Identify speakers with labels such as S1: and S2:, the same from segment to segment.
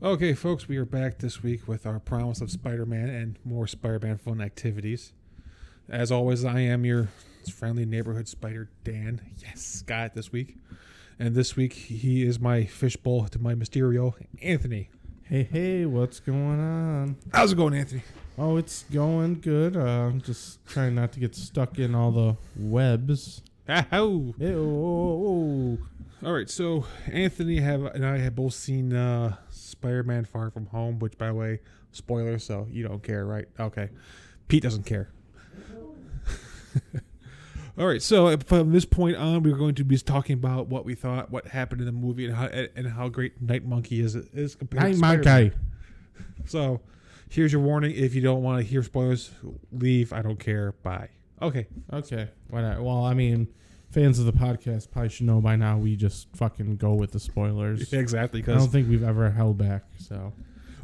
S1: Okay, folks, we are back this week with our promise of Spider Man and more Spider Man fun activities. As always, I am your friendly neighborhood spider, Dan. Yes, got it this week. And this week, he is my fishbowl to my Mysterio, Anthony.
S2: Hey, hey, what's going on?
S1: How's it going, Anthony?
S2: Oh, it's going good. Uh, I'm just trying not to get stuck in all the webs.
S1: Ow. All right, so Anthony have and I have both seen uh, Spider-Man: Far From Home, which, by the way, spoiler, so you don't care, right? Okay, Pete doesn't care. All right, so from this point on, we're going to be talking about what we thought, what happened in the movie, and how and how great Night Monkey is is compared
S2: Night
S1: to
S2: Monkey.
S1: Spider-Man. So, here's your warning: if you don't want to hear spoilers, leave. I don't care. Bye. Okay.
S2: Okay. Why not? Well, I mean, fans of the podcast probably should know by now. We just fucking go with the spoilers.
S1: Exactly.
S2: I
S1: Because
S2: don't think we've ever held back. So.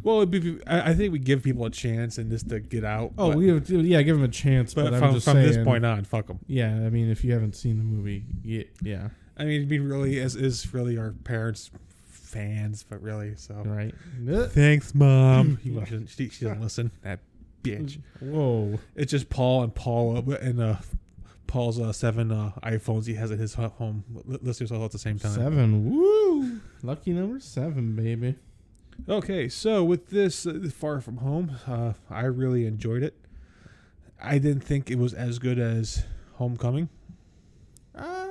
S1: well, it'd be, I I think we give people a chance and just to get out.
S2: Oh,
S1: but-
S2: we have, yeah, give them a chance.
S1: But,
S2: But, I'm
S1: from,
S2: just
S1: from
S2: saying.
S1: this point on, fuck them.
S2: Yeah, I mean, if you haven't seen the movie, yeah, yeah
S1: I mean, we really is is really our parents' fans, but really, so.
S2: right.
S1: Thanks, mom. He doesn't- she, she doesn't listen. That bitch.
S2: Whoa.
S1: It's just Paul and Paul uh, and uh, Paul's uh, seven uh, iPhones he has at his home. Li- Listeners all at the same time.
S2: Seven. Woo! Lucky number seven, baby.
S1: Okay, so with this uh, Far From Home, uh, I really enjoyed it. I didn't think it was as good as Homecoming.
S2: Uh,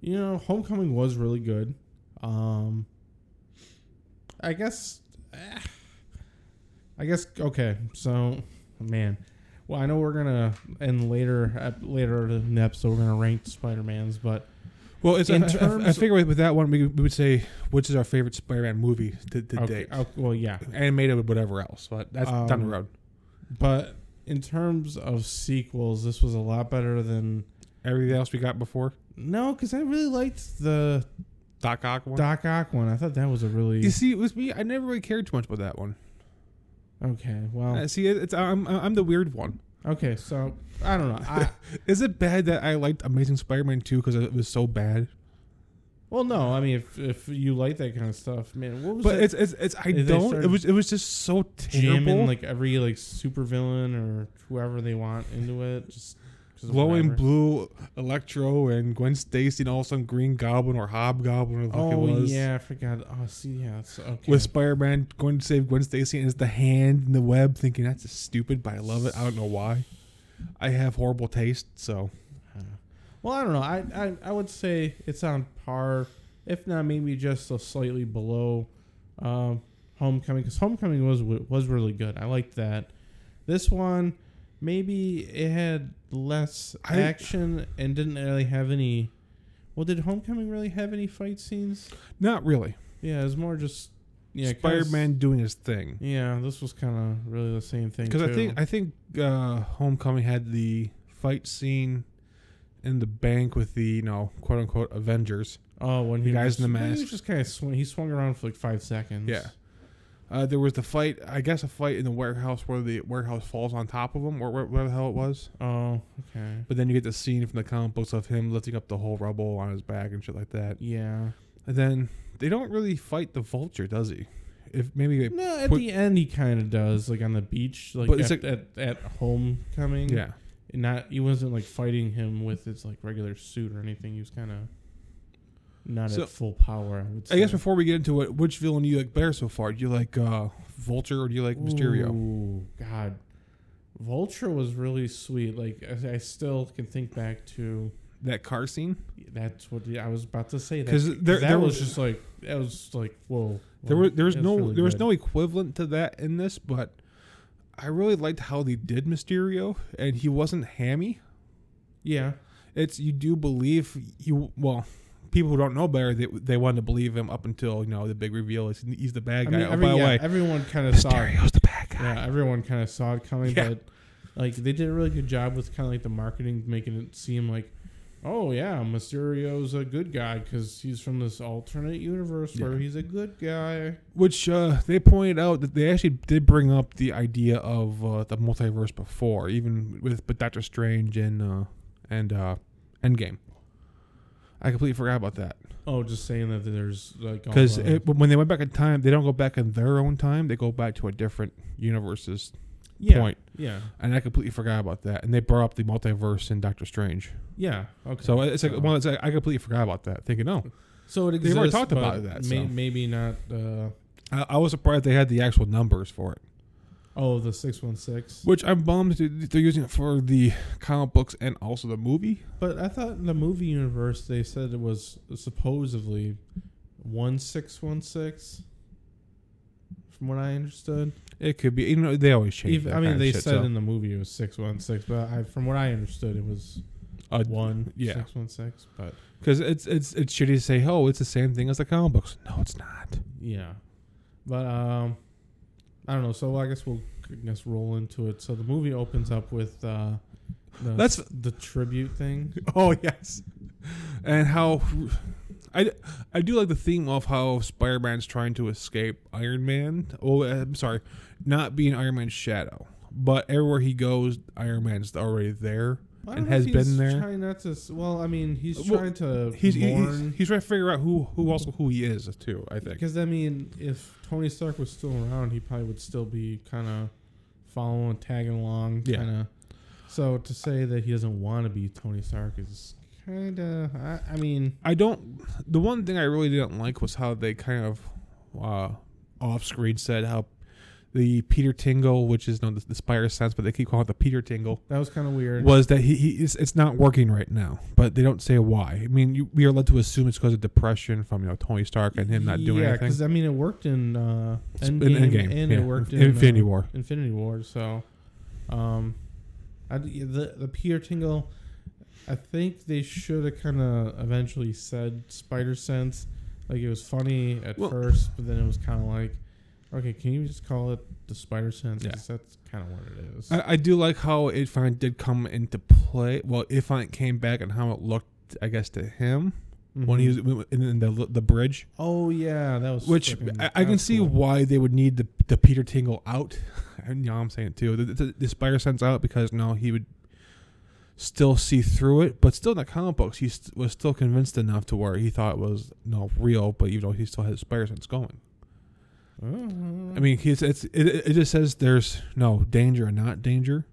S2: you know, Homecoming was really good. Um, I guess. eh, I guess okay. So, man, well, I know we're gonna and later later in the episode we're gonna rank Spider Mans, but
S1: Well, it's
S2: In
S1: I- I- I, figure with, with that one, we, we would say which is our favorite Spider-Man movie to, to
S2: okay,
S1: date,
S2: oh, well, yeah,
S1: animated with whatever else, but that's down the
S2: Um,
S1: road.
S2: but in terms of sequels, this was a lot better than
S1: Everything else we got before,
S2: no, because I really liked the
S1: Doc Ock one.
S2: Doc Ock one. I thought that was a really
S1: you see, with me, I never really cared too much about that one.
S2: Okay. Well,
S1: Uh, see, it- it's I'm I'm the weird one.
S2: Okay, so I don't know. I
S1: Is it bad that I liked Amazing Spider-Man 2 because it was so bad?
S2: well, no. I mean, if if you like that kind of stuff, man, what was
S1: But
S2: it?
S1: it's it's it's I
S2: They
S1: don't.
S2: started
S1: It was it was just so
S2: jamming
S1: terrible.
S2: like every like supervillain or whoever they want into it, just
S1: Glowing
S2: whatever.
S1: blue Electro and Gwen Stacy and all of a sudden Green Goblin or Hobgoblin or
S2: Oh
S1: it was.
S2: yeah, I forgot. Oh, see, yeah, it's okay.
S1: With Spider-Man going to save Gwen Stacy and it's the hand in the web, thinking that's stupid, but I love it. I don't know why. I have horrible taste, so
S2: well, I don't know. I, I I would say it's on par, if not maybe just a slightly below um, Homecoming, because Homecoming was was really good. I liked that. This one, maybe it had less
S1: I-
S2: action and didn't really have any. Well, did Homecoming really have any fight scenes?
S1: not really.
S2: Yeah, it was more just yeah, kinda
S1: Spider-Man doing his thing.
S2: Yeah, this was kind of really the same thing.
S1: Because I think I think uh, Homecoming had the fight scene in the bank with the you know quote unquote Avengers.
S2: oh, when
S1: the
S2: he
S1: guys
S2: was,
S1: in the
S2: He
S1: mask.
S2: was just kind of swung. He swung around for like five seconds.
S1: Yeah. Uh, there was the fight, I guess, a fight in the warehouse where the warehouse falls on top of him, or where, where the hell it was.
S2: Oh, okay.
S1: But then you get the scene from the comic books of him lifting up the whole rubble on his back and shit like that.
S2: Yeah.
S1: And then they don't really fight the vulture, does he? If maybe they,
S2: No, at
S1: put-
S2: the end he kind of does, like on the beach, like
S1: But it's
S2: at,
S1: like-
S2: at, at homecoming.
S1: yeah.
S2: And not he wasn't like fighting him with his like regular suit or anything. He was kind of not
S1: So-
S2: at full power. I would say.
S1: I guess before we get into it, which villain do you like better so far? Do you like uh, Vulture or do you like Mysterio?
S2: Ooh, God, Vulture was really sweet. Like I, I still can think back to
S1: That car scene?
S2: that's what I was about to say.
S1: Because there-
S2: that
S1: there
S2: was
S1: was-
S2: just like that was like whoa.
S1: There was there was no
S2: really
S1: there was
S2: good.
S1: no equivalent to that in this, but I really liked how they did Mysterio, and he wasn't hammy.
S2: yeah.
S1: It's you do believe you well. People who don't know better, they, they wanted to believe him up until you know the big reveal is he's the bad
S2: I
S1: guy.
S2: mean,
S1: oh, by the
S2: yeah,
S1: way,
S2: everyone kind of saw.
S1: Mysterio's the bad guy.
S2: Yeah, everyone kind of saw it coming,
S1: Yeah.
S2: but like they did a really good job with kind of like the marketing, making it seem like, oh yeah, Mysterio's a good guy because he's from this alternate universe where
S1: Yeah.
S2: he's a good guy.
S1: Which uh, they pointed out that they actually did bring up the idea of uh, the multiverse before, even with but Doctor Strange and uh, and uh, Endgame. I completely forgot about that
S2: Oh, just saying that there's like
S1: because when they went back in time, they don't go back in their own time. They go back to a different universe's
S2: yeah,
S1: point,
S2: Yeah,
S1: and I completely forgot about that. And they brought up the multiverse in Doctor Strange,
S2: yeah. Okay.
S1: so it's like one. It's like, I completely forgot about that, thinking, oh,
S2: so it
S1: they've already talked about that,
S2: May,
S1: so.
S2: Maybe not. Uh,
S1: I, I was surprised they had the actual numbers for it.
S2: Oh, the six one six.
S1: Which I'm bummed they're using it for the comic books and also the movie.
S2: But I thought in the movie universe they said it was supposedly one six one six. From what I understood,
S1: It could be, you know, they always change.
S2: Even, I mean they
S1: shit,
S2: said
S1: so.
S2: in the movie it was six one six, but I, from what I understood it was
S1: Uh,
S2: one
S1: yeah.
S2: six one six. But
S1: because it's it's it's shitty to say, oh, it's the same thing as the comic books. No, it's not.
S2: yeah, but um, I don't know. So I guess we'll I guess roll into it. So the movie opens up with uh, the,
S1: That's-
S2: the tribute thing.
S1: Oh yes, and how I I do like the theme of how Spider Man's trying to escape Iron Man. Oh, I'm sorry, not being Iron Man's shadow, but everywhere he goes, Iron Man's already there.
S2: I
S1: And has been there.
S2: Trying not to. Well, I mean, he's
S1: Well,
S2: trying to
S1: He's
S2: mourn.
S1: he's, he's trying to figure out who who also who he is too. I think.
S2: Because I mean, if Tony Stark was still around, he probably would still be kind of following, tagging along,
S1: Yeah.
S2: kind of. So to say that he doesn't want to be Tony Stark is kind of. I, I mean,
S1: I don't. The one thing I really didn't like was how they kind of uh, off screen said how the Peter Tingle, which is known as the Spider Sense, but they keep calling it the Peter Tingle,
S2: that was kind of weird.
S1: was that he, he it's, it's not working right now, but they don't say why. I mean, you, we are led to assume it's because of depression from you know Tony Stark and him not doing
S2: yeah,
S1: anything.
S2: because I mean, it worked in uh,
S1: In
S2: Endgame,
S1: Endgame,
S2: and
S1: yeah.
S2: it worked in
S1: Infinity
S2: uh,
S1: War.
S2: Infinity War. So, um, I, the the Peter Tingle, I think they should have kind of eventually said Spider Sense. Like it was funny at
S1: Well-
S2: first, but then it was kind of like, okay, can you just call it the Spider Sense?
S1: Yeah.
S2: 'Cause that's kind of what it is.
S1: I, I do like how it finally did come into play. Well, it finally came back and how it looked, I guess, to him when he
S2: Mhm.
S1: was in, the the bridge.
S2: oh yeah, that was
S1: Which I, I can see
S2: cool.
S1: why they would need the the Peter Tingle out. And yeah, I'm saying it too. The, the, the Spider Sense out because no, he would still see through it, but still in the comic books, he st- was still convinced enough to where he thought it was no real, but even though he still had Spider Sense going.
S2: Oh,
S1: I mean, he's it's it, it just says there's no danger and not danger.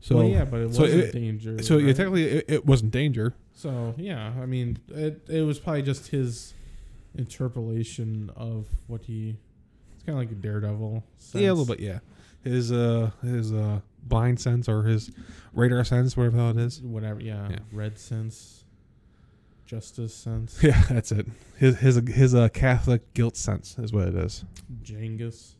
S1: So
S2: well, yeah, but it
S1: so
S2: wasn't
S1: it-
S2: danger.
S1: so yeah, technically it, it wasn't danger.
S2: So yeah, I mean, it it was probably just his interpolation of what he. It's kind of like a Daredevil. Sense.
S1: Yeah, a little bit. Yeah, his uh his uh blind sense or his radar sense, whatever it is.
S2: Whatever. Yeah,
S1: Yeah.
S2: red sense, justice sense,
S1: Yeah, that's it. His his his uh, Catholic guilt sense is what it is.
S2: Jangus.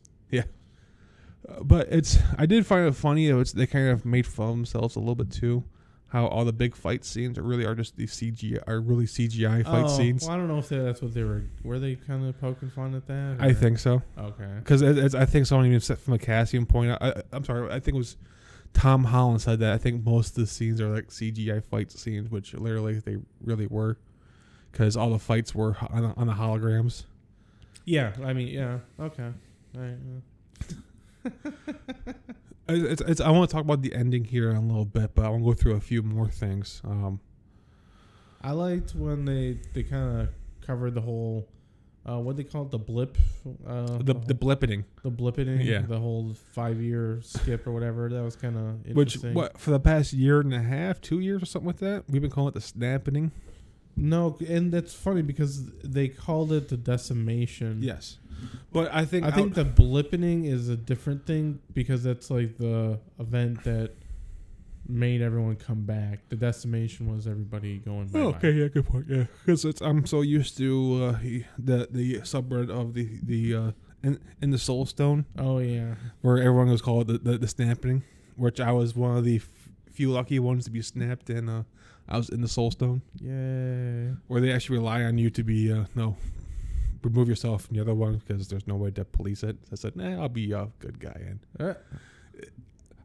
S1: Uh, but it's I did find it funny that it's, they kind of made fun of themselves a little bit too. How all the big fight scenes are really are just these CGI are really CGI fight
S2: oh,
S1: scenes.
S2: Well, I don't know if they, that's what they were. Were they kind of poking fun at that?
S1: I think so
S2: Okay.
S1: because I think someone even said from a Cassian point. I, I'm sorry, I think it was Tom Holland said that. I think most of the scenes are like CGI fight scenes, which literally they really were because all the fights were on the, on the holograms.
S2: Yeah. I mean, yeah. Okay. All right.
S1: It's, it's, I want to talk about the ending here in a little bit, but I want to go through a few more things. Um,
S2: I liked when they they kind of covered the whole. Uh, what they call it, the blip, uh,
S1: the
S2: whole-
S1: the blippeting,
S2: the blippening,
S1: Yeah.
S2: the whole five year skip or whatever. That was kind of
S1: which
S2: interesting.
S1: what for the past year and a half, two years or something like that, we've been calling it the snapping.
S2: No, and that's funny because they called it the decimation.
S1: Yes, but I think
S2: I think the blippening is a different thing because that's like the event that made everyone come back. The decimation was everybody going back.
S1: Oh, okay, yeah, good point. Yeah, because it's I'm so used to uh, the the subreddit of the the uh, in in the Soul Stone
S2: Oh yeah.
S1: where everyone was called the the, the snapping, which I was one of the f- few lucky ones to be snapped, and uh, I was in the Soul Stone
S2: Yay.
S1: where they actually rely on you to be uh, no remove yourself from the other one because there's no way to police it. So I said, nah, I'll be a good guy, and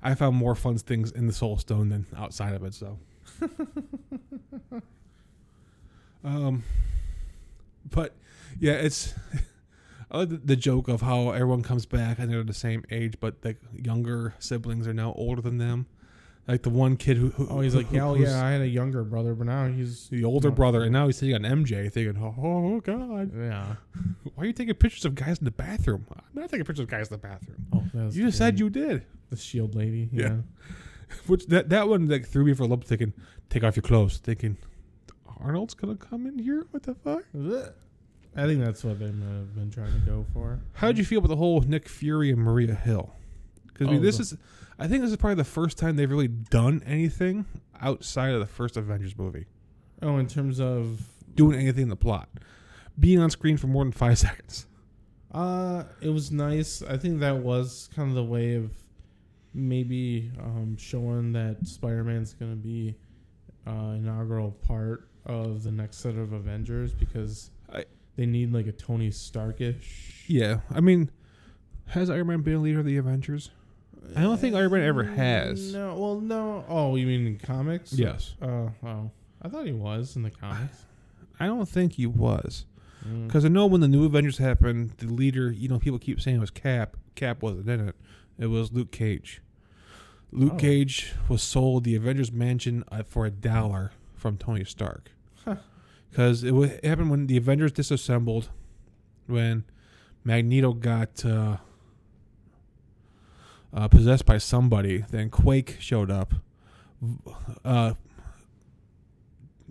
S1: I found more fun things in the Soul Stone than outside of it. So, um, but yeah, it's I like the, the joke of how everyone comes back and they're the same age, but the younger siblings are now older than them. Like the one kid who, who
S2: Oh, he's like, yeah, oh, yeah, I had a younger brother, but now he's
S1: the older brother, and now he's sitting on MJ, thinking, oh, oh, oh god,
S2: yeah.
S1: why are you taking pictures of guys in the bathroom? I'm not taking pictures of guys in the bathroom.
S2: Oh,
S1: You just said you did.
S2: the shield lady.
S1: Yeah.
S2: Yeah.
S1: Which that that one like threw me for a loop, thinking, take off your clothes, thinking, Arnold's gonna come in here. What the fuck?
S2: I think that's what they might have been trying to go for.
S1: How did you feel about the whole Nick Fury and Maria Hill? Because
S2: Oh,
S1: this is, I think this is probably the first time they've really done anything outside of the first Avengers movie,
S2: Oh, in terms of
S1: doing anything in the plot, being on screen for more than five seconds.
S2: Uh, it was nice. I think that was kind of the way of maybe um, showing that Spider-Man's going to be uh, inaugural part of the next set of Avengers because
S1: I-
S2: they need like a Tony Starkish.
S1: Yeah, I mean, has Iron Man been a leader of the Avengers? I don't think Iron Man ever has.
S2: No, well, no. Oh, you mean in comics?
S1: Yes,
S2: Uh, oh, I thought he was in the comics.
S1: I don't think he was.
S2: Mm.
S1: Because I know when the new Avengers happened, the leader, you know, people keep saying it was Cap. Cap wasn't in it. It was Luke Cage. Luke
S2: Oh.
S1: Cage was sold the Avengers mansion uh, for a dollar from Tony Stark.
S2: Huh.
S1: Because it, wa- it happened when the Avengers disassembled, when Magneto got uh, uh, possessed by somebody. Then Quake showed up, uh,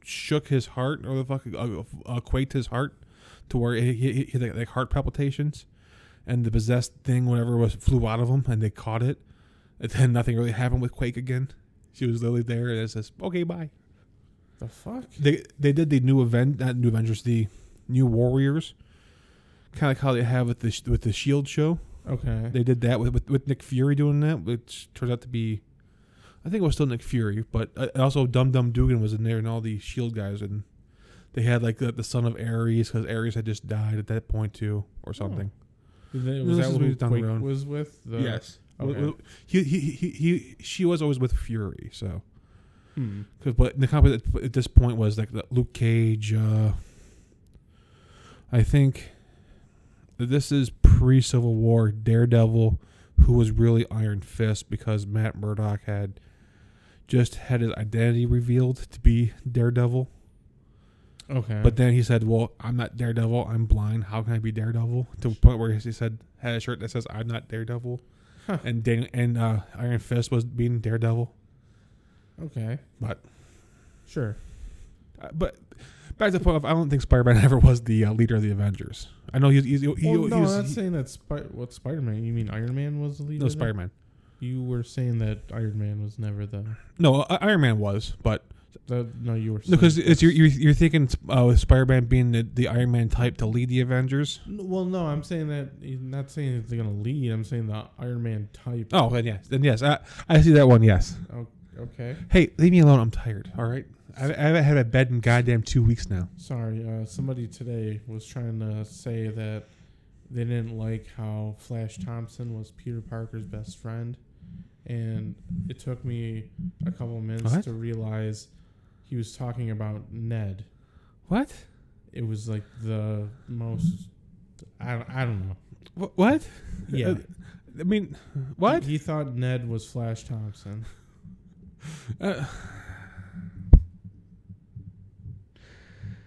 S1: shook his heart, or the fuck, uh, uh, quaked his heart to where he, he, he had like, like heart palpitations, and the possessed thing, whatever was, flew out of him, and they caught it. And then nothing really happened with Quake again. She was literally there, and it says, "Okay, bye."
S2: the fuck?
S1: They they did the new event, not new Avengers, the new Warriors, kind of like how they have with the with the Shield show.
S2: Okay.
S1: They did that with, with with Nick Fury doing that, which turned out to be, I think it was still Nick Fury, but uh, also Dum Dum Dugan was in there and all the Shield guys, and they had like the, the son of Ares because Ares had just died at that point too, or something.
S2: Did they-
S1: No,
S2: was
S1: this
S2: that who
S1: what down the
S2: Quake was with? The,
S1: yes,
S2: Okay.
S1: He, he he he she was always with Fury, so.
S2: Hmm.
S1: Cause, but the company at, this point was like the Luke Cage. Uh, I think this is pre Civil War Daredevil, who was really Iron Fist because Matt Murdock had just had his identity revealed to be Daredevil.
S2: Okay.
S1: But then he said, "Well, I'm not Daredevil. I'm blind. How can I be Daredevil?" To the point where he said had a shirt that says, "I'm not Daredevil,"
S2: Huh.
S1: and Dan, and uh, Iron Fist was being Daredevil.
S2: okay.
S1: But
S2: Sure.
S1: Uh, but back to the point of I don't think Spider-Man ever was the uh, leader of the Avengers. I know he's, he's he,
S2: well,
S1: he,
S2: no,
S1: he's-
S2: I'm not saying that. Spi- what Spider-Man? You mean Iron Man was the leader?
S1: no? Spider-Man.
S2: You were saying that Iron Man was never the.
S1: No, uh, Iron Man was, but
S2: the no, you were.
S1: no, because
S2: saying-
S1: it's you're, you're you're thinking uh, with Spider-Man being the, the Iron Man type to lead the Avengers.
S2: Well, no, I'm saying that. I'm not saying that they're gonna lead. I'm saying the Iron Man type.
S1: Oh, then yes, then yes, I, I see that one. Yes.
S2: Okay.
S1: Hey, leave me alone. I'm tired. All right. I, I haven't had a bed in goddamn two weeks now.
S2: Sorry. Uh, somebody today was trying to say that they didn't like how Flash Thompson was Peter Parker's best friend, and it took me a couple minutes
S1: What?
S2: to realize he was talking about Ned.
S1: What?
S2: It was like the most. I don't, I don't know.
S1: Wh- What?
S2: Yeah.
S1: Uh, I mean, what?
S2: He, he thought Ned was Flash Thompson.
S1: Uh,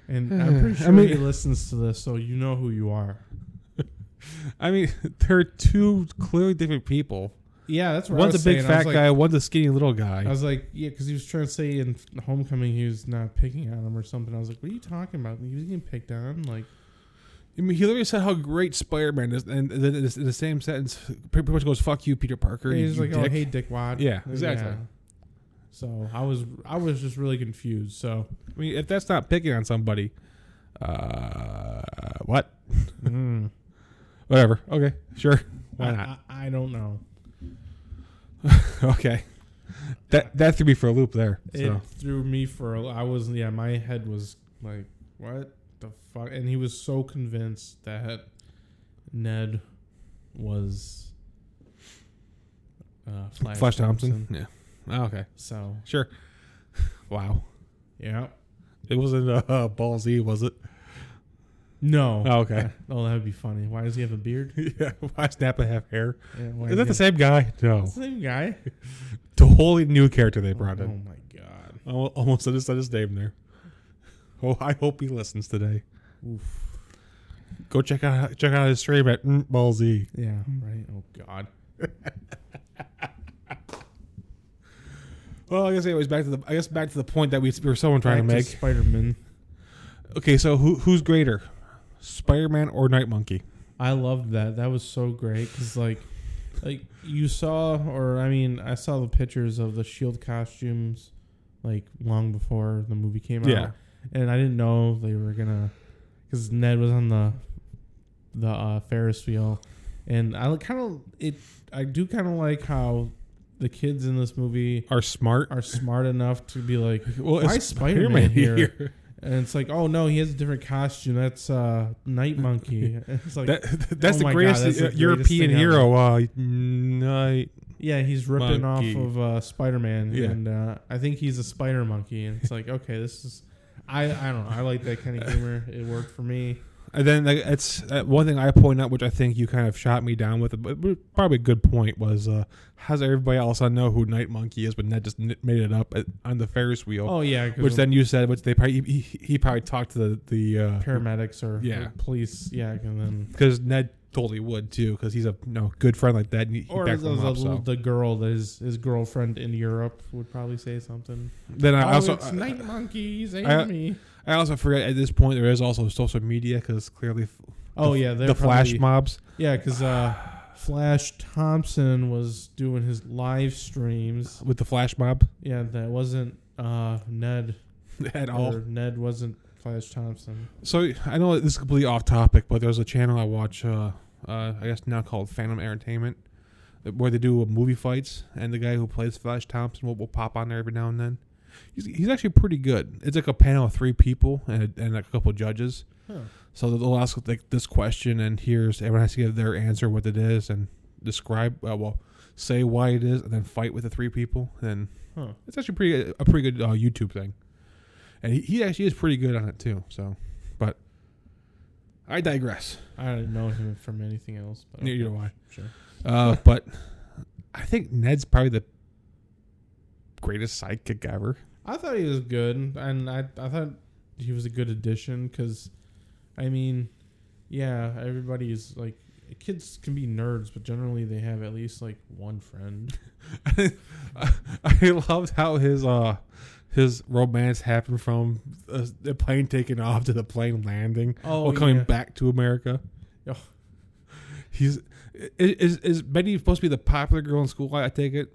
S2: And I'm pretty
S1: I
S2: sure
S1: mean-
S2: he listens to this, so you know who you are.
S1: I mean, they're two clearly different people.
S2: Yeah, that's what
S1: One's
S2: I
S1: a big
S2: saying. I
S1: fat
S2: like-
S1: guy. One's a skinny little guy.
S2: I was like, yeah, because he was trying to say in Homecoming he was not picking on him or something. I was like, what are you talking about? He was getting picked on. Like,
S1: I mean, he literally said how great Spider-Man is, and then in the same sentence, pretty much goes "fuck you, Peter Parker."
S2: he's like, oh, hey, Dick Wad.
S1: Yeah, exactly.
S2: So I was, I was just really confused. So
S1: I mean, if that's not picking on somebody, uh, what?
S2: mm,
S1: Whatever. Okay, sure. Why
S2: I,
S1: not?
S2: I, I don't know.
S1: okay. That that threw me for a loop there.
S2: It
S1: So.
S2: threw me for. A, I was, yeah, my head was like, what the fuck? And he was so convinced that Ned was uh, Flash,
S1: Flash Thompson. Yeah. Oh, okay.
S2: So
S1: Sure. Wow.
S2: yeah,
S1: It wasn't uh, Ball Z, was it?
S2: No.
S1: Oh, okay.
S2: Oh, that would be funny. Why does he have a beard?
S1: yeah. Why does Nappa have hair?
S2: Yeah, why
S1: Is that the same guy? No.
S2: That's the same guy.
S1: Totally new character they brought
S2: oh
S1: in.
S2: Oh my god.
S1: I almost said his, said his name there. Oh, I hope he listens today.
S2: Oof.
S1: Go check out check out his stream at mm, Ball Z.
S2: Yeah. Right. Oh god.
S1: Well, I guess anyways, back to the I guess back to the point that we were someone trying to make.
S2: Spider Man.
S1: Okay, so who who's greater, Spider Man or Night Monkey?
S2: I loved that. That was so great because like, like you saw, or I mean, I saw the pictures of the Shield costumes, like long before the movie came out.
S1: Yeah.
S2: and I didn't know they were gonna, because Ned was on the, the uh, Ferris wheel, and I kind of it. I do kind of like how the kids in this movie
S1: Are smart?
S2: are smart enough to be like,
S1: well,
S2: why
S1: it's
S2: Spider-Man here? and it's like, oh no, he has a different costume. That's uh, Night Monkey. It's like,
S1: That, that's
S2: Oh
S1: the
S2: my God,
S1: greatest
S2: that's the
S1: uh,
S2: greatest
S1: European hero. Uh, Night.
S2: Yeah, he's ripping
S1: Monkey.
S2: off of uh, Spider Man,
S1: Yeah.
S2: and uh, I think he's a Spider Monkey, and it's like, okay, this is, I I don't know, I like that kind of humor. It worked for me.
S1: And then like, it's uh, one thing I point out, which I think you kind of shot me down with, but probably a good point was uh, how everybody else I know who Night Monkey is, but Ned just n- made it up at, on the Ferris wheel.
S2: Oh yeah,
S1: which then you said, which they probably he, he- he probably talked to the the uh,
S2: paramedics or,
S1: Yeah.
S2: police, yeah, and then
S1: because Ned totally would too, because he's a you know good friend like that. And he, he
S2: or
S1: backed
S2: the,
S1: up,
S2: the,
S1: so.
S2: the girl that his his girlfriend in Europe would probably say something.
S1: Then I
S2: oh,
S1: also
S2: it's Night Monkey, he's
S1: I-
S2: me.
S1: I also forget at this point there is also social media because clearly
S2: Oh
S1: the,
S2: yeah,
S1: the flash mobs.
S2: Yeah, because uh, Flash Thompson was doing his live streams.
S1: with the flash mob
S2: Yeah, that wasn't uh, Ned
S1: at all.
S2: Ned wasn't Flash Thompson.
S1: So I know this is completely off topic, but there's a channel I watch. Uh, uh, I guess now called Fandom Entertainment, where they do uh, movie fights, and the guy who plays Flash Thompson will, will pop on there every now and then. He's, he's actually pretty good. It's like a panel of three people and, and a couple judges.
S2: Huh.
S1: So they'll ask like this question, and here's everyone has to give their answer, what it is, and describe. Uh, well, say why it is, and then fight with the three people. And
S2: Huh.
S1: it's actually pretty a pretty good uh, YouTube thing, and he, he actually is pretty good on it too. So, but I digress.
S2: I don't know him from anything else. But
S1: Neither
S2: okay.
S1: do I.
S2: Sure.
S1: Uh, but I think Ned's probably the greatest sidekick ever.
S2: I thought he was good, and I I thought he was a good addition because, I mean, yeah, everybody's like kids can be nerds, but generally they have at least like one friend.
S1: I loved how his uh his romance happened from uh, the plane taking off to the plane landing
S2: Oh,
S1: or coming
S2: yeah.
S1: back to America.
S2: Oh.
S1: He's i- is is Betty supposed to be the popular girl in school? I take it.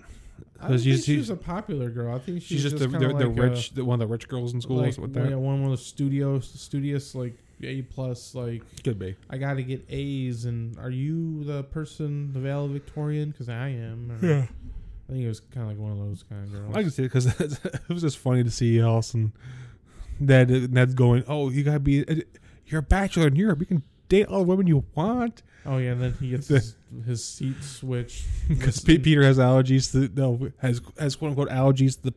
S2: I don't
S1: 'Cause you
S2: think she
S1: see-
S2: a popular girl. I think
S1: She's,
S2: she's,
S1: just, the, the, the
S2: like a-
S1: rich, the, one of the rich girls in school.
S2: like,
S1: is what
S2: yeah,
S1: that
S2: one of the studios, studious like A plus. Like
S1: could be.
S2: I got to get A's, and are you the person, the valedictorian? Because I am. or-
S1: Yeah.
S2: I think it was kind of like one of those kind of girls.
S1: I can see it because it was just funny to see and Ned Ned's going, oh, you gotta be, uh, you're a bachelor in Europe. You can date all the women you want
S2: oh yeah, and then he gets his, his seat switched
S1: because Peter has allergies to no has has quote unquote allergies to the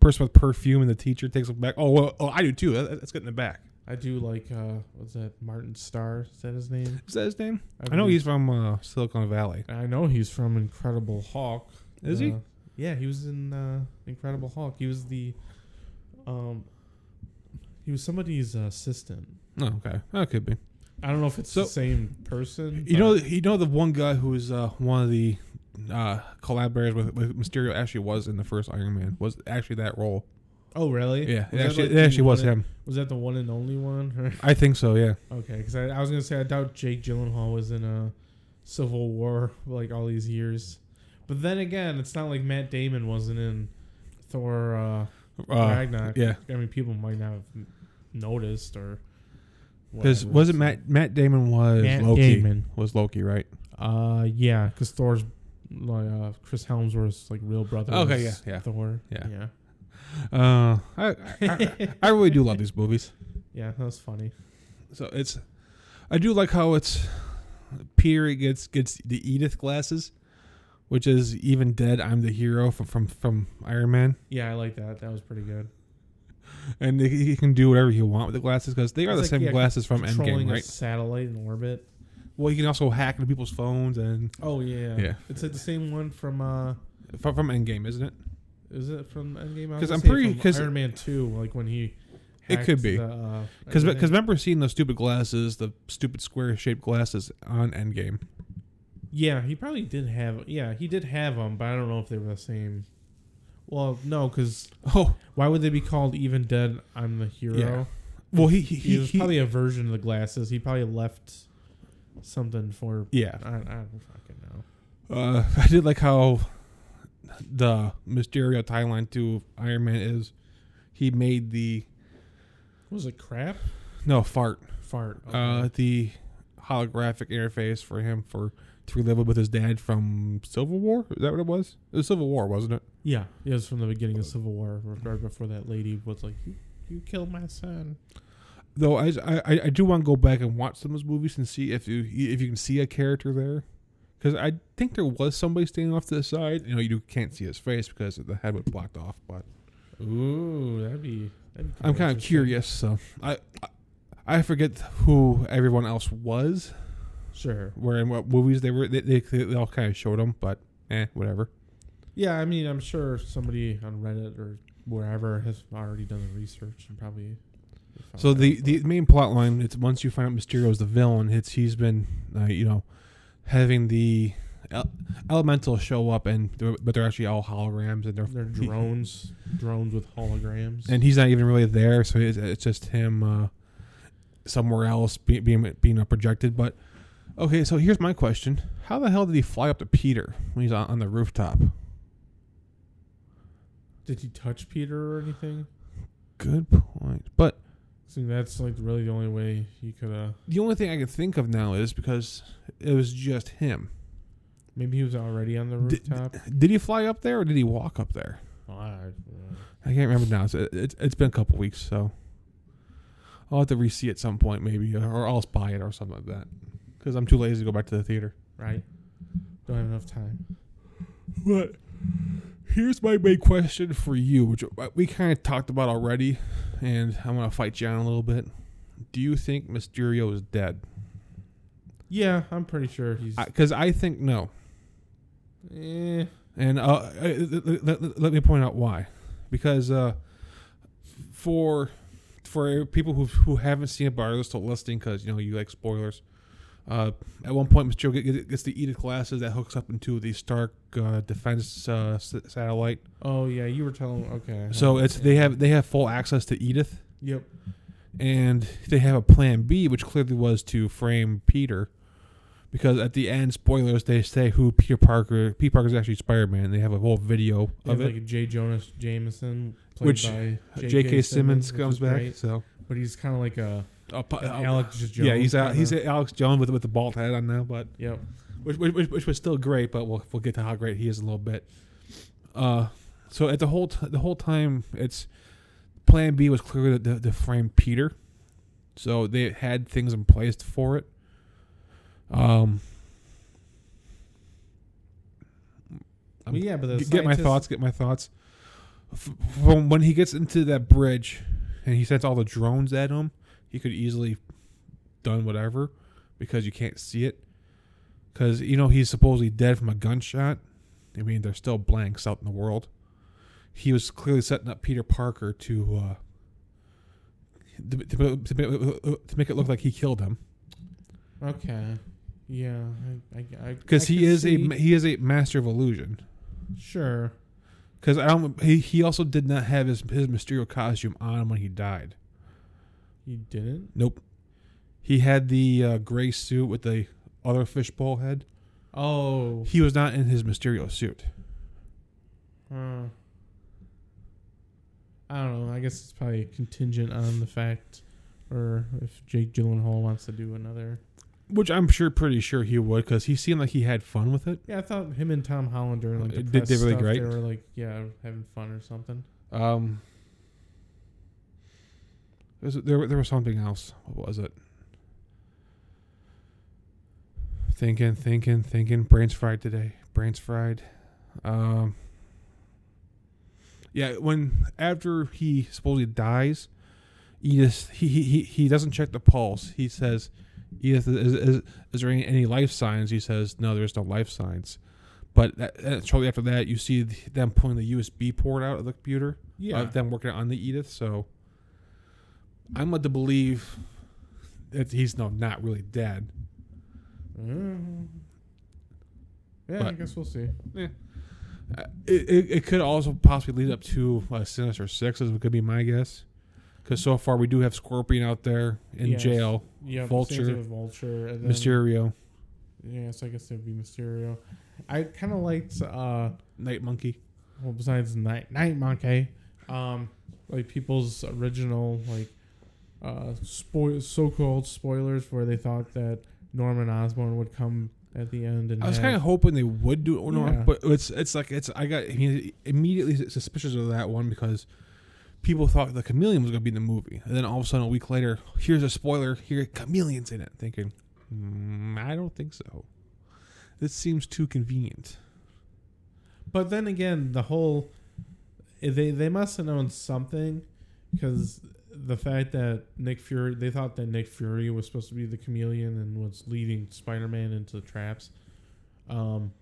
S1: person with perfume and the teacher takes him back. Oh, well, oh, I do too. That, that's getting the back.
S2: I do like uh what's that Martin Starr? Is that his name?
S1: Is that his name?
S2: I,
S1: I know he's from uh, Silicon Valley.
S2: I know he's from Incredible Hulk.
S1: Is he?
S2: Uh, Yeah, he was in uh, Incredible Hulk. He was the um he was somebody's assistant.
S1: Oh, okay, that could be.
S2: I don't know if it's
S1: So-
S2: the same person.
S1: You know, you know the one guy who was uh, one of the uh, collaborators with, with Mysterio actually was in the first Iron Man was actually that role.
S2: Oh, really?
S1: Yeah, it
S2: Was that
S1: actually,
S2: like
S1: it actually was
S2: and-
S1: him.
S2: Was that the one and only one?
S1: I think so. Yeah.
S2: okay, because I, I was gonna say I doubt Jake Gyllenhaal was in a Civil War like all these years. But then again, it's not like Matt Damon wasn't in Thor uh,
S1: Uh,
S2: Ragnarok.
S1: yeah,
S2: I mean, people might not have noticed or.
S1: Because wasn't
S2: so-
S1: Matt Matt Damon was
S2: Matt
S1: Loki
S2: Damon?
S1: was Loki right?
S2: Uh, yeah, because Thor's like uh, Chris Hemsworth's like real brother.
S1: Okay,
S2: was
S1: yeah, yeah.
S2: Thor.
S1: Yeah.
S2: yeah,
S1: Uh, I, I I really do love these movies.
S2: yeah. That was funny.
S1: So it's I do like how it's Peter gets gets the Edith glasses, which is even dead. I'm the hero from from from Iron Man.
S2: Yeah, I like that. That was pretty good.
S1: And he, he can do whatever he want with the glasses because they are the
S2: like,
S1: same
S2: yeah,
S1: glasses from Endgame,
S2: a
S1: right?
S2: satellite in orbit.
S1: Well, he can also hack into people's phones and
S2: Oh yeah,
S1: Yeah.
S2: It's like the same one from. uh
S1: from, from Endgame, isn't it?
S2: Is it from Endgame? Because
S1: I'm pretty-
S2: from
S1: 'cause-
S2: Iron Man Two, like when he.
S1: It could be.
S2: the, uh,
S1: Because because remember seeing those stupid glasses, the stupid square shaped glasses on Endgame.
S2: Yeah, he probably did have. Yeah, he did have them, but I don't know if they were the same. Well, no, because
S1: Oh,
S2: why would they be called "Even Dead"? I'm the hero.
S1: Yeah. well he he,
S2: He,
S1: he,
S2: was
S1: he-
S2: probably a version of the glasses. He probably left something for.
S1: yeah.
S2: I, I don't fucking know.
S1: Uh, I did like how the Mysterio timeline to Iron Man is. He made the
S2: Was it crap?
S1: no fart
S2: Fart.
S1: uh the holographic interface for him for to relive it with his dad from Civil War. Is that what it was? It was Civil War, wasn't it?
S2: yeah, it was from the beginning of uh, Civil War, right before that lady was like, "You, you killed my son."
S1: Though I, I I do want to go back and watch some of those movies and see if you if you can see a character there, because I think there was somebody standing off to the side. You know, you can't see his face because the head was blocked off. But
S2: Ooh, that'd be. That'd be
S1: I'm kind of curious, so I I forget who everyone else was,
S2: Sure.
S1: where in what movies they were. They they, they all kind of showed them, but eh, whatever.
S2: Yeah, I mean, I'm sure somebody on Reddit or wherever has already done the research and probably.
S1: So the the main plot line it's once you find out Mysterio is the villain, it's he's been uh, you know having the el- elemental show up and they're, but they're actually all holograms and they're
S2: they're drones, drones with holograms.
S1: and he's not even really there, so it's, it's just him uh, somewhere else be, being being projected. But okay, so here's my question: How the hell did he fly up to Peter when he's on, on the rooftop?
S2: Did he touch Peter or anything?
S1: Good point. But
S2: See, that's like really the only way he could have.
S1: the only thing I can think of now is because it was just him.
S2: Maybe he was already on the
S1: Did-
S2: rooftop.
S1: Did he fly up there or did he walk up there?
S2: Oh, I, uh,
S1: I can't remember now. It's, it's, it's been a couple weeks, so I'll have to re-see it at some point, maybe, or I'll buy it or something like that. Because I'm too lazy to go back to the theater.
S2: right. Don't have enough time.
S1: But here's my big question for you, which we kind of talked about already, and I'm gonna fight you on a little bit. Do you think Mysterio is dead?
S2: Yeah, I'm pretty sure he's.
S1: Because I, think no.
S2: eh,
S1: And uh, uh, let, let- let me point out why. Because uh, for for people who who haven't seen it but are still listening, because you know you like spoilers. Uh, at one point, Mysterio get- gets the Edith glasses that hooks up into the Stark uh, defense uh, s- satellite.
S2: oh yeah, you were telling. Okay.
S1: So it's they have they have full access to Edith,
S2: Yep.
S1: and they have a plan B, which clearly was to frame Peter, because at the end, spoilers, they say who Peter Parker. Peter Parker is actually Spider Man. They have a whole video
S2: They
S1: of
S2: have
S1: it.
S2: like J. Jonah Jameson, played
S1: Which
S2: by
S1: J.K. Simmons
S2: which
S1: comes
S2: is
S1: back.
S2: great,
S1: So
S2: but he's kind of like a Alex Jones.
S1: yeah, he's uh,
S2: kinda.
S1: he's Alex Jones with with the bald head on now, but
S2: Yep.
S1: which, which which was still great. But we'll we'll get to how great he is in a little bit. Uh, so at the whole t- the whole time, it's Plan B was clearly to, to frame Peter, so they had things in place for it. Um.
S2: Well, yeah, but the
S1: G- get my thoughts. Get my thoughts. From when he gets into that bridge, and he sends all the drones at him, he could easily done whatever because you can't see it. Because you know he's supposedly dead from a gunshot. I mean, there's still blanks out in the world. He was clearly setting up Peter Parker to uh, to, to, to, make, to make it look like he killed him.
S2: Okay. Yeah. I. I, I
S1: Because he is
S2: see-
S1: a he is a master of illusion.
S2: Sure.
S1: Because I don't. He, he also did not have his his Mysterio costume on when he died.
S2: He didn't.
S1: Nope. He had the uh, gray suit with the other fishbowl head.
S2: Oh.
S1: He was not in his Mysterio suit.
S2: Uh, I don't know. I guess it's probably contingent on the fact, or if Jake Gyllenhaal wants to do another.
S1: Which I'm sure, pretty sure he would, because he seemed like he had fun with it.
S2: Yeah, I thought him and Tom Holland during like the
S1: Did they really
S2: stuff,
S1: great?
S2: They were like, yeah, having fun or something.
S1: Um, there, there was something else. What was it? Thinking, thinking, thinking. Brains fried today. Brains fried. Um. Yeah, when after he supposedly dies, Edith he he he, doesn't check the pulse. He says, "Edith, is, is, is there any, any life signs?" He says, "No, there's no life signs." But that, shortly after that, you see them pulling the USB port out of the computer.
S2: Yeah.
S1: of them working on the Edith. So I'm led to believe that he's no not really dead.
S2: Mhm. Yeah, I guess we'll see.
S1: Uh, it, it, it could also possibly lead up to uh, Sinister Six, as could be my guess. Because so far we do have Scorpion out there in
S2: Yes.
S1: jail,
S2: Yeah,
S1: Vulture,
S2: Vulture, and then,
S1: Mysterio,
S2: Yes, I guess it'd be Mysterio. I kind of liked, uh,
S1: Night Monkey.
S2: well, besides Night Night Monkey, um, like people's original like uh, spoil so-called spoilers where they thought that Norman Osborn would come at the end and
S1: I was kind of hoping they would do it,
S2: Yeah.
S1: but it's it's like it's I got immediately suspicious of that one because people thought the Chameleon was going to be in the movie, and then all of a sudden a week later, here's a spoiler: here Chameleon's in it. Thinking, mm, I don't think so. This seems too convenient.
S2: But then again, the whole they they must have known something because the fact that Nick Fury they thought that Nick Fury was supposed to be the chameleon and was leading Spider-Man into the traps. Um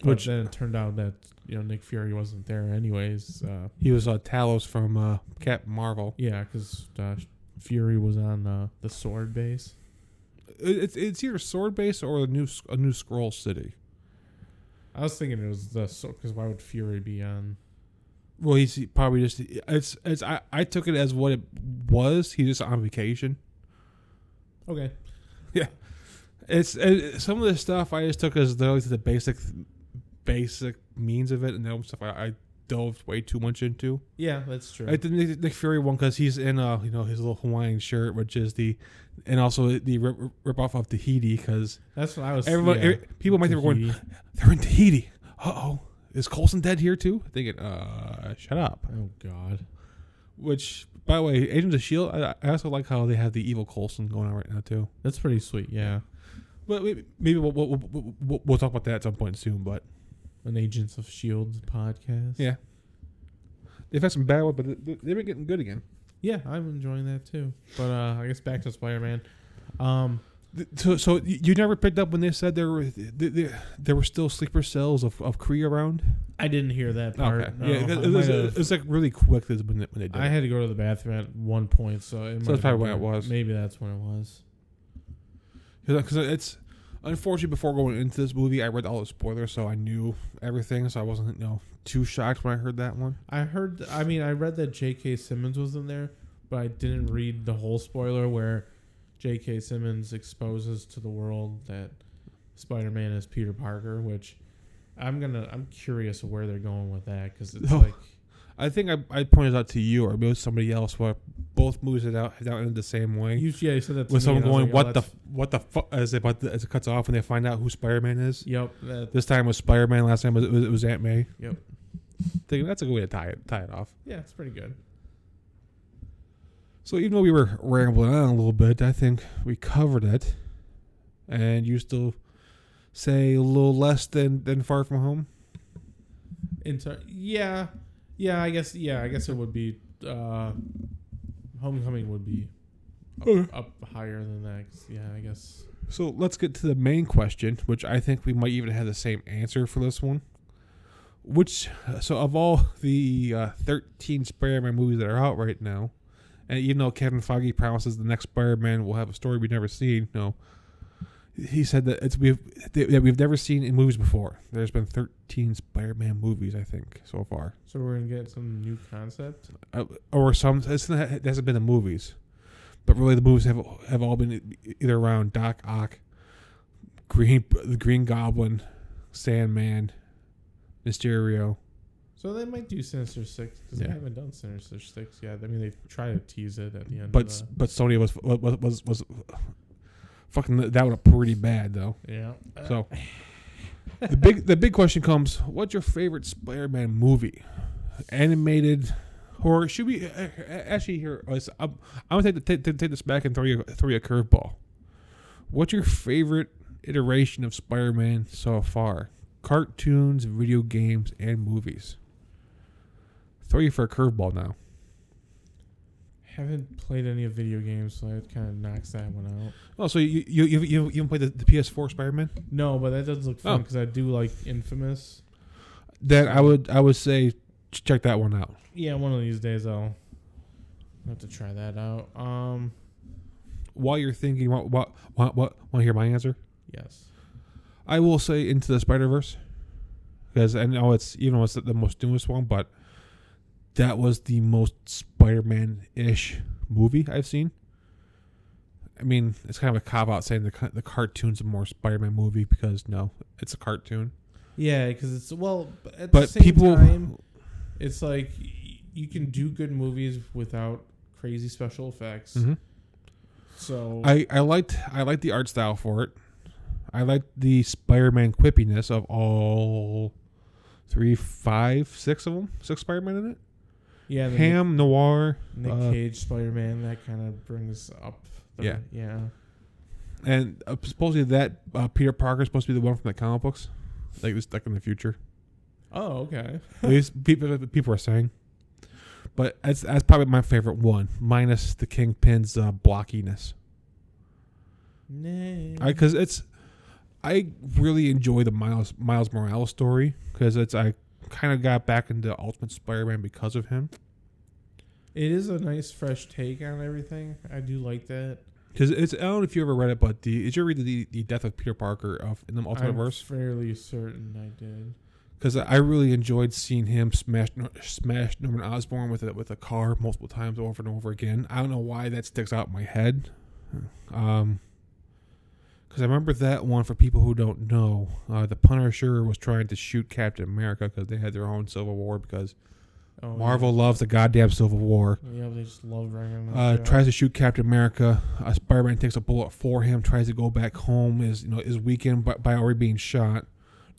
S2: but
S1: Which-
S2: then it turned out that you know Nick Fury wasn't there anyways. Uh,
S1: He was uh, Talos from uh, Captain Marvel.
S2: yeah, because uh, Fury was on uh, the sword base.
S1: It's it's either Sword Base or a new a new Skrull City.
S2: I was thinking it was the because why would Fury be on?
S1: Well, he's probably just it's it's I, I took it as what it was. He's just on vacation.
S2: Okay, Yeah.
S1: It's it, some of the stuff I just took as the the basic basic means of it, and then stuff I, I dove way too much into.
S2: yeah, that's true.
S1: I did Nick, Nick Fury one because he's in uh you know his little Hawaiian shirt, which is the and also the rip, rip off of Tahiti because
S2: that's what I was.
S1: everyone
S2: yeah.
S1: every- people might think we're going they're in Tahiti. Uh oh, is Coulson dead here too? Thinking, uh, shut up.
S2: Oh God.
S1: Which, by the way, Agents of Shield. I, I also like how they have the evil Coulson going on right now too.
S2: That's pretty sweet. Yeah.
S1: But maybe, maybe we'll, we'll, we'll, we'll, talk about that at some point soon. But
S2: An Agents of Shield podcast.
S1: yeah, they've had some bad ones, but they- they've been getting good again.
S2: Yeah, I'm enjoying that too. But uh I guess back to Spider Man. Um
S1: So, so you never picked up when they said there were there, there, were still sleeper cells of of Kree around.
S2: I didn't hear that part.
S1: Okay,
S2: No,
S1: yeah, it, was, it was like really quick when they, when they did.
S2: I
S1: it.
S2: had to go to the bathroom at one point, so it might
S1: that's probably when it was.
S2: Maybe that's when it was.
S1: because it's unfortunately before going into this movie, I read all the spoilers, so I knew everything, so I wasn't you know too shocked when I heard that one.
S2: I heard. I mean, I read that J.K. Simmons was in there, but I didn't read the whole spoiler where J.K. Simmons exposes to the world that Spider-Man is Peter Parker. Which I'm gonna. I'm curious of where they're going with that because it's
S1: Oh.
S2: like
S1: I think I, I pointed out to you or maybe somebody else where both movies had out out ended the same way.
S2: you. Yeah, you said that.
S1: With
S2: me,
S1: someone
S2: and I was
S1: going,
S2: like, oh,
S1: "What the what the fuck?" As it but as it cuts off and they find out who Spider Man is.
S2: Yep. That,
S1: This time was Spider Man. Last time was, it was, it was Aunt May.
S2: Yep.
S1: Thinking that's a good way to tie it tie it off.
S2: yeah, it's pretty good.
S1: So even though we were rambling on a little bit, I think we covered it. And you still say a little less than than Far From Home.
S2: Inter- yeah, yeah. I guess. Yeah, I guess it would be. Uh, Homecoming would be up,
S1: Okay.
S2: up higher than that. Yeah, I guess.
S1: So let's get to the main question, which I think we might even have the same answer for this one. Which, so of all the uh, 13 Spider Man movies that are out right now, and even though Kevin Feige promises the next Spider Man will have a story we've never seen, no, he said that it's we've that we've never seen in movies before. There's been 13 Spider Man movies, I think, so far,
S2: So we're gonna get some new concept.
S1: uh, or some. It's not, it hasn't been the movies, but really the movies have have all been either around Doc Ock, Green the Green Goblin, Sandman, Mysterio.
S2: So they might do Sinister Six because
S1: Yeah.
S2: they haven't done Sinister Six yet. I mean, they try to tease it at the end.
S1: But
S2: of the,
S1: but Sony was was was, was fucking that one pretty bad though.
S2: yeah.
S1: So the big the big question comes: What's your favorite Spider-Man movie? Animated, or should we uh, uh, actually here? let's- I'm, I'm gonna take, the, take, take this back and throw you throw you a curveball. What's your favorite iteration of Spider-Man so far? Cartoons, video games, and movies. Throw you for a curveball now.
S2: I Haven't played any of video games, so that kind of knocks that one out.
S1: Oh, so you you you you, you played the, the PS4 Spider-Man?
S2: No, but that does look
S1: Oh.
S2: fun because I do like Infamous.
S1: Then I would I would say check that one out.
S2: Yeah, one of these days I'll have to try that out. Um,
S1: While you're thinking, what what what what want to hear my answer?
S2: yes.
S1: I will say Into the Spider Verse because I know it's you know it's the most newest one, but that was the most Spider-Man ish movie I've seen. I mean, it's kind of a cop out saying the the cartoon's a more Spider-Man movie because no, it's a cartoon.
S2: Yeah, because it's well, but at
S1: But
S2: the same
S1: people,
S2: time, it's like y- you can do good movies without crazy special effects.
S1: Mhm.
S2: So
S1: I I liked I liked the art style for it. I liked the Spider-Man quippiness of all three, five, six of them, six Spider-Man in it.
S2: Yeah, the
S1: Ham, Noir,
S2: Nick, Nick
S1: uh,
S2: Cage Spider Man that kind of brings up. The,
S1: Yeah.
S2: yeah.
S1: and uh, supposedly that uh, Peter Parker is supposed to be the one from the comic books, like this, like in the future.
S2: Oh, okay.
S1: At least people people are saying. But that's that's probably my favorite one, minus the Kingpin's uh, blockiness.
S2: Nah.
S1: Because it's, I really enjoy the Miles Miles Morales story because it's I kind of got back into Ultimate Spider-Man because of him.
S2: It is a nice fresh take on everything. I do like that.
S1: Because it's I don't know if you ever read it, but the did you read the the death of Peter Parker of in the Ultimate
S2: I'm
S1: Verse?
S2: fairly certain I did.
S1: because I really enjoyed seeing him smash smash Norman Osborn with a with a car multiple times over and over again. I don't know why that sticks out in my head. Um, because I remember that one for people who don't know, uh, the Punisher was trying to shoot Captain America because they had their own Civil War because
S2: Oh,
S1: Marvel loves the goddamn Civil War.
S2: Yeah, they just love that
S1: Uh, tries to shoot Captain America. Uh, Spider-Man takes a bullet for him. Tries to go back home. Is you know is weakened by, by already being shot.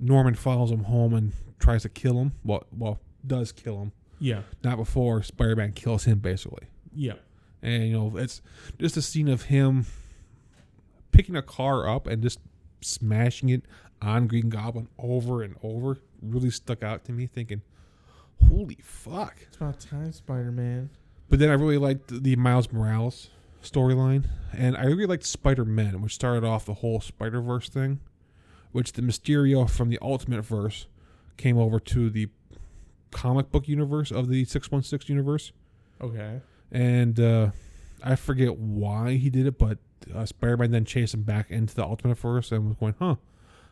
S1: Norman follows him home and tries to kill him. Well, well, does kill him.
S2: Yeah.
S1: Not before Spider-Man kills him, basically.
S2: Yeah.
S1: And you know it's just a scene of him picking a car up and just smashing it on Green Goblin over and over. Really stuck out to me, thinking, "Holy fuck!"
S2: It's about time, Spider Man.
S1: But then I really liked the, Miles Morales storyline, and I really liked Spider Man, which started off the whole Spider Verse thing, which the Mysterio from the Ultimate Verse came over to the comic book universe of the six one six universe,
S2: Okay.
S1: and uh, I forget why he did it, but uh, Spider Man then chased him back into the Ultimate Verse and was going, "Huh,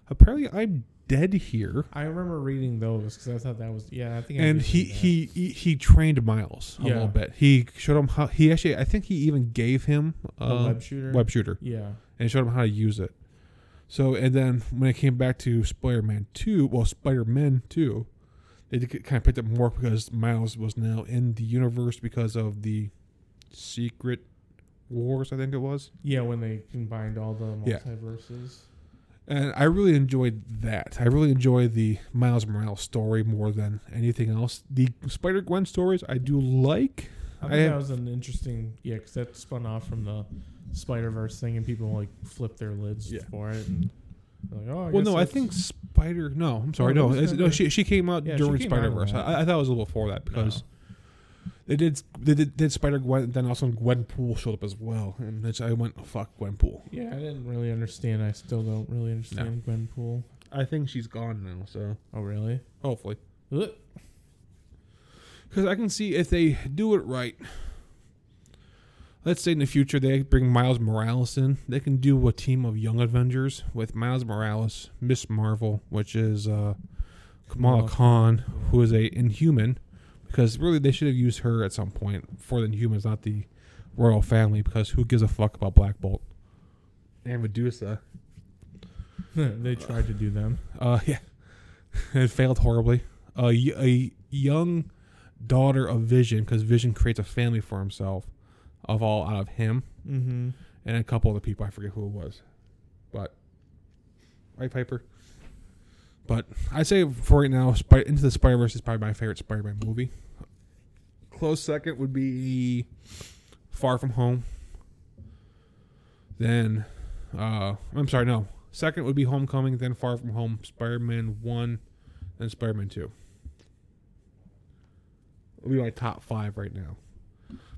S1: apparently I'm dead here."
S2: I remember reading those because I thought that was yeah. I think. I
S1: and he, he he he trained Miles a
S2: Yeah.
S1: little bit. He showed him how he actually I think he even gave him
S2: the
S1: uh,
S2: web shooter.
S1: web shooter
S2: Yeah.
S1: and showed him how to use it. So and then when it came back to Spider-Man two, well Spider-Man two, they kind of picked up more because Miles was now in the universe because of the Secret Wars, I think it was.
S2: Yeah, when they combined all the multiverses. Yeah.
S1: And I really enjoyed that. I really enjoyed the Miles Morales story more than anything else. The Spider Gwen stories I do like.
S2: I
S1: I
S2: think
S1: have-
S2: that was an interesting yeah, because that spun off from the Spider Verse thing, and people like flip their lids
S1: Yeah.
S2: for it, and like, oh, I
S1: well, no, I think Spider. No, I'm sorry.
S2: Oh,
S1: no,
S2: it was
S1: it's- no, she she came out
S2: Yeah,
S1: during Spider Verse. I, I thought it was a little before that because. They did they did, did Spider Gwen. Then also Gwenpool showed up as well, and it's, I went fuck Gwenpool.
S2: Yeah, I didn't really understand. I still don't really understand Gwenpool.
S1: I think she's gone now. So
S2: Oh, really?
S1: hopefully, because I can see if they do it right. Let's say in the future they bring Miles Morales in, they can do a team of young Avengers with Miles Morales, Miss Marvel, which is uh, Kamala Khan, who is a Inhuman, because really they should have used her at some point for the Inhumans, not the royal family, because who gives a fuck about Black Bolt and Medusa?
S2: they tried to do them.
S1: Uh, yeah, it failed horribly. A y- a young daughter of Vision, because Vision creates a family for himself, of all out of him
S2: Mm-hmm.
S1: and a couple other people. I forget who it was, but right, Piper. But I say for right now, Into the Spider Verse is probably my favorite Spider-Man movie. Close second would be Far From Home. Then, uh, I'm sorry, no. Second would be Homecoming, then Far From Home, Spider-Man One, then Spider-Man Two. would be my top five right now.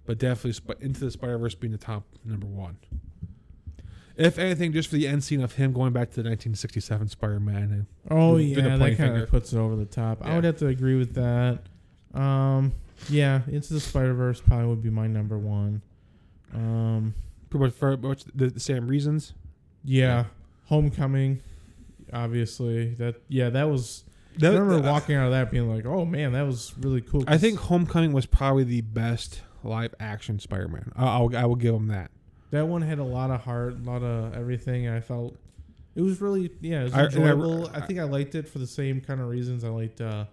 S1: But definitely Sp- Into the Spider Verse being the top number one. If anything, just for the end scene of him going back to the 1967 Spider Man.
S2: Oh yeah, that kind
S1: finger.
S2: of puts it over the top. I would have to agree with that. Um, yeah, Into the Spider Verse probably would be my number one. Um,
S1: Pretty much for the, the same reasons.
S2: yeah, Homecoming, obviously. That yeah, that was.
S1: That-
S2: I remember
S1: uh,
S2: walking out of that being like, "Oh man, that was really cool."
S1: I think Homecoming was probably the best live action Spider Man. I'll, I will give him that.
S2: that one had a lot of heart, a lot of everything. I felt it was really yeah, it was
S1: I- and I-
S2: enjoyable. I, think I liked it for the same kind of reasons I liked uh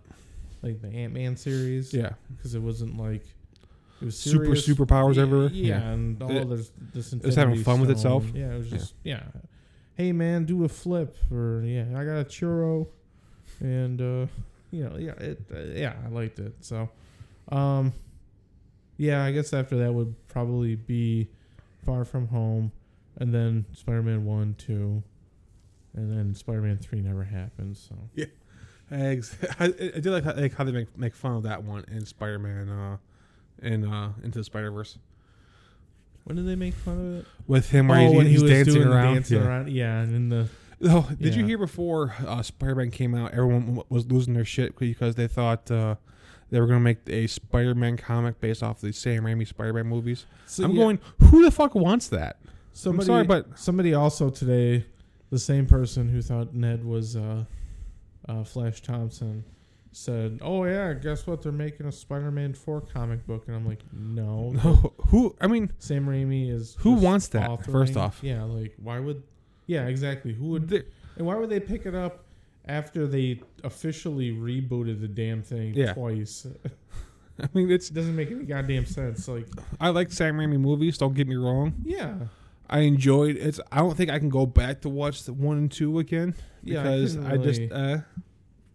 S2: like the Ant Man series.
S1: Yeah.
S2: because it wasn't like it was
S1: Super
S2: serious.
S1: superpowers
S2: yeah,
S1: everywhere.
S2: Yeah,
S1: Yeah.
S2: and all
S1: It-
S2: this this
S1: was having
S2: Infinity
S1: fun with
S2: Stone.
S1: itself.
S2: Yeah, it was
S1: Yeah.
S2: just yeah. Hey man, do a flip or yeah, I got a churro, and uh, you know yeah it uh, yeah I liked it so, um, yeah I guess after that would probably be Far From Home, and then Spider Man one two, and then Spider Man three never happened so.
S1: Eggs. I, I do like how, like how they make make fun of that one in Spider Man, uh, in uh, Into the Spider Verse
S2: When did they make fun of it?
S1: with him where
S2: oh,
S1: he's,
S2: when he was
S1: dancing
S2: doing the
S1: around.
S2: dancing
S1: yeah.
S2: around, yeah, and in the
S1: Oh, did you hear before uh, Spider Man came out? Everyone was losing their shit because they thought uh, they were going to make a Spider Man comic based off the Sam Raimi Spider Man movies.
S2: So,
S1: I'm
S2: yeah,
S1: going, who the fuck wants that?
S2: Somebody,
S1: sorry, but-
S2: somebody also today, the same person who thought Ned was uh, uh, Flash Thompson, said, "Oh yeah, guess what? They're making a Spider-Man four comic book." And I'm like, "No,
S1: No, who? I mean,
S2: Sam Raimi is
S1: Who wants that, first off?
S2: Yeah, like why would? Yeah, exactly. Who would?
S1: there-
S2: And why would they pick it up after they officially rebooted the damn thing
S1: Yeah.
S2: twice?
S1: I mean.
S2: It doesn't make any goddamn sense. Like,
S1: I like Sam Raimi movies. Don't get me wrong.
S2: yeah,
S1: I enjoyed it. I don't think I can go back to watch the one and two again
S2: yeah. I
S1: because I, just. Uh,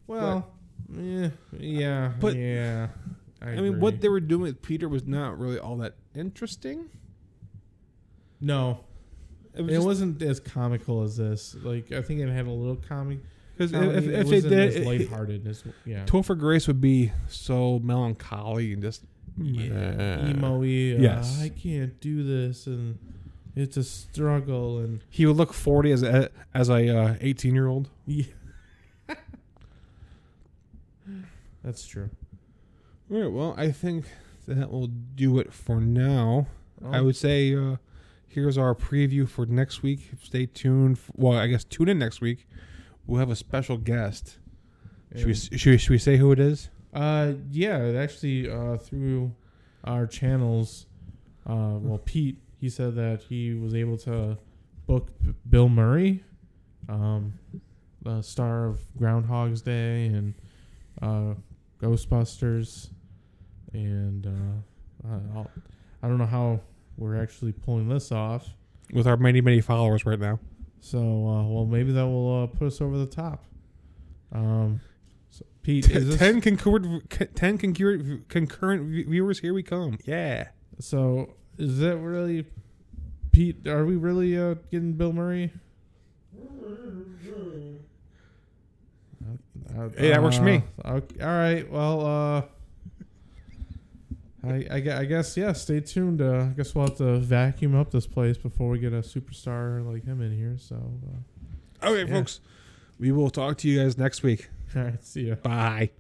S2: Well, yeah, yeah,
S1: But-
S2: yeah. I,
S1: I mean,
S2: agree.
S1: what they were doing with Peter was not really all that interesting.
S2: No,
S1: It
S2: it,
S1: was
S2: wasn't as comical as this. Like, I think it had a little comic.
S1: Because if,
S2: it
S1: if they
S2: wasn't
S1: did,
S2: as
S1: it, it,
S2: lighthearted as yeah,
S1: Topher Grace would be so melancholy and just
S2: yeah, emo-y. Uh,
S1: Yes.
S2: I can't do this, and it's a struggle, and
S1: He would look forty as a as a uh, eighteen year old.
S2: yeah. That's true.
S1: All right. Well, I think that will do it for now. I
S2: Oh,
S1: would say uh, here's our preview for next week. Stay tuned. f well, I guess tune in next week. We'll have a special guest. Should we, should we should we say who it is?
S2: Uh, yeah, actually, uh, through our channels, uh, well, Pete, he said that he was able to book B- Bill Murray, um, the star of Groundhog's Day and uh, Ghostbusters, and uh, I, I'll, I don't know how we're actually pulling this off.
S1: With our many many followers right now.
S2: So, uh, well, maybe that will uh, put us over the top. Um, so Pete, is this,
S1: ten concurrent ten concurrent concurrent viewers. Here we come. Yeah.
S2: So is that really Pete? Are we really uh, getting Bill Murray? Uh,
S1: Hey, that works for me.
S2: uh, okay, all right. Well, uh, I, I, I guess yeah. Stay tuned. Uh, I guess we'll have to vacuum up this place before we get a superstar like him in here. So, uh,
S1: Okay,
S2: Yeah.
S1: folks. We will talk to you guys next week.
S2: all right. See ya.
S1: Bye.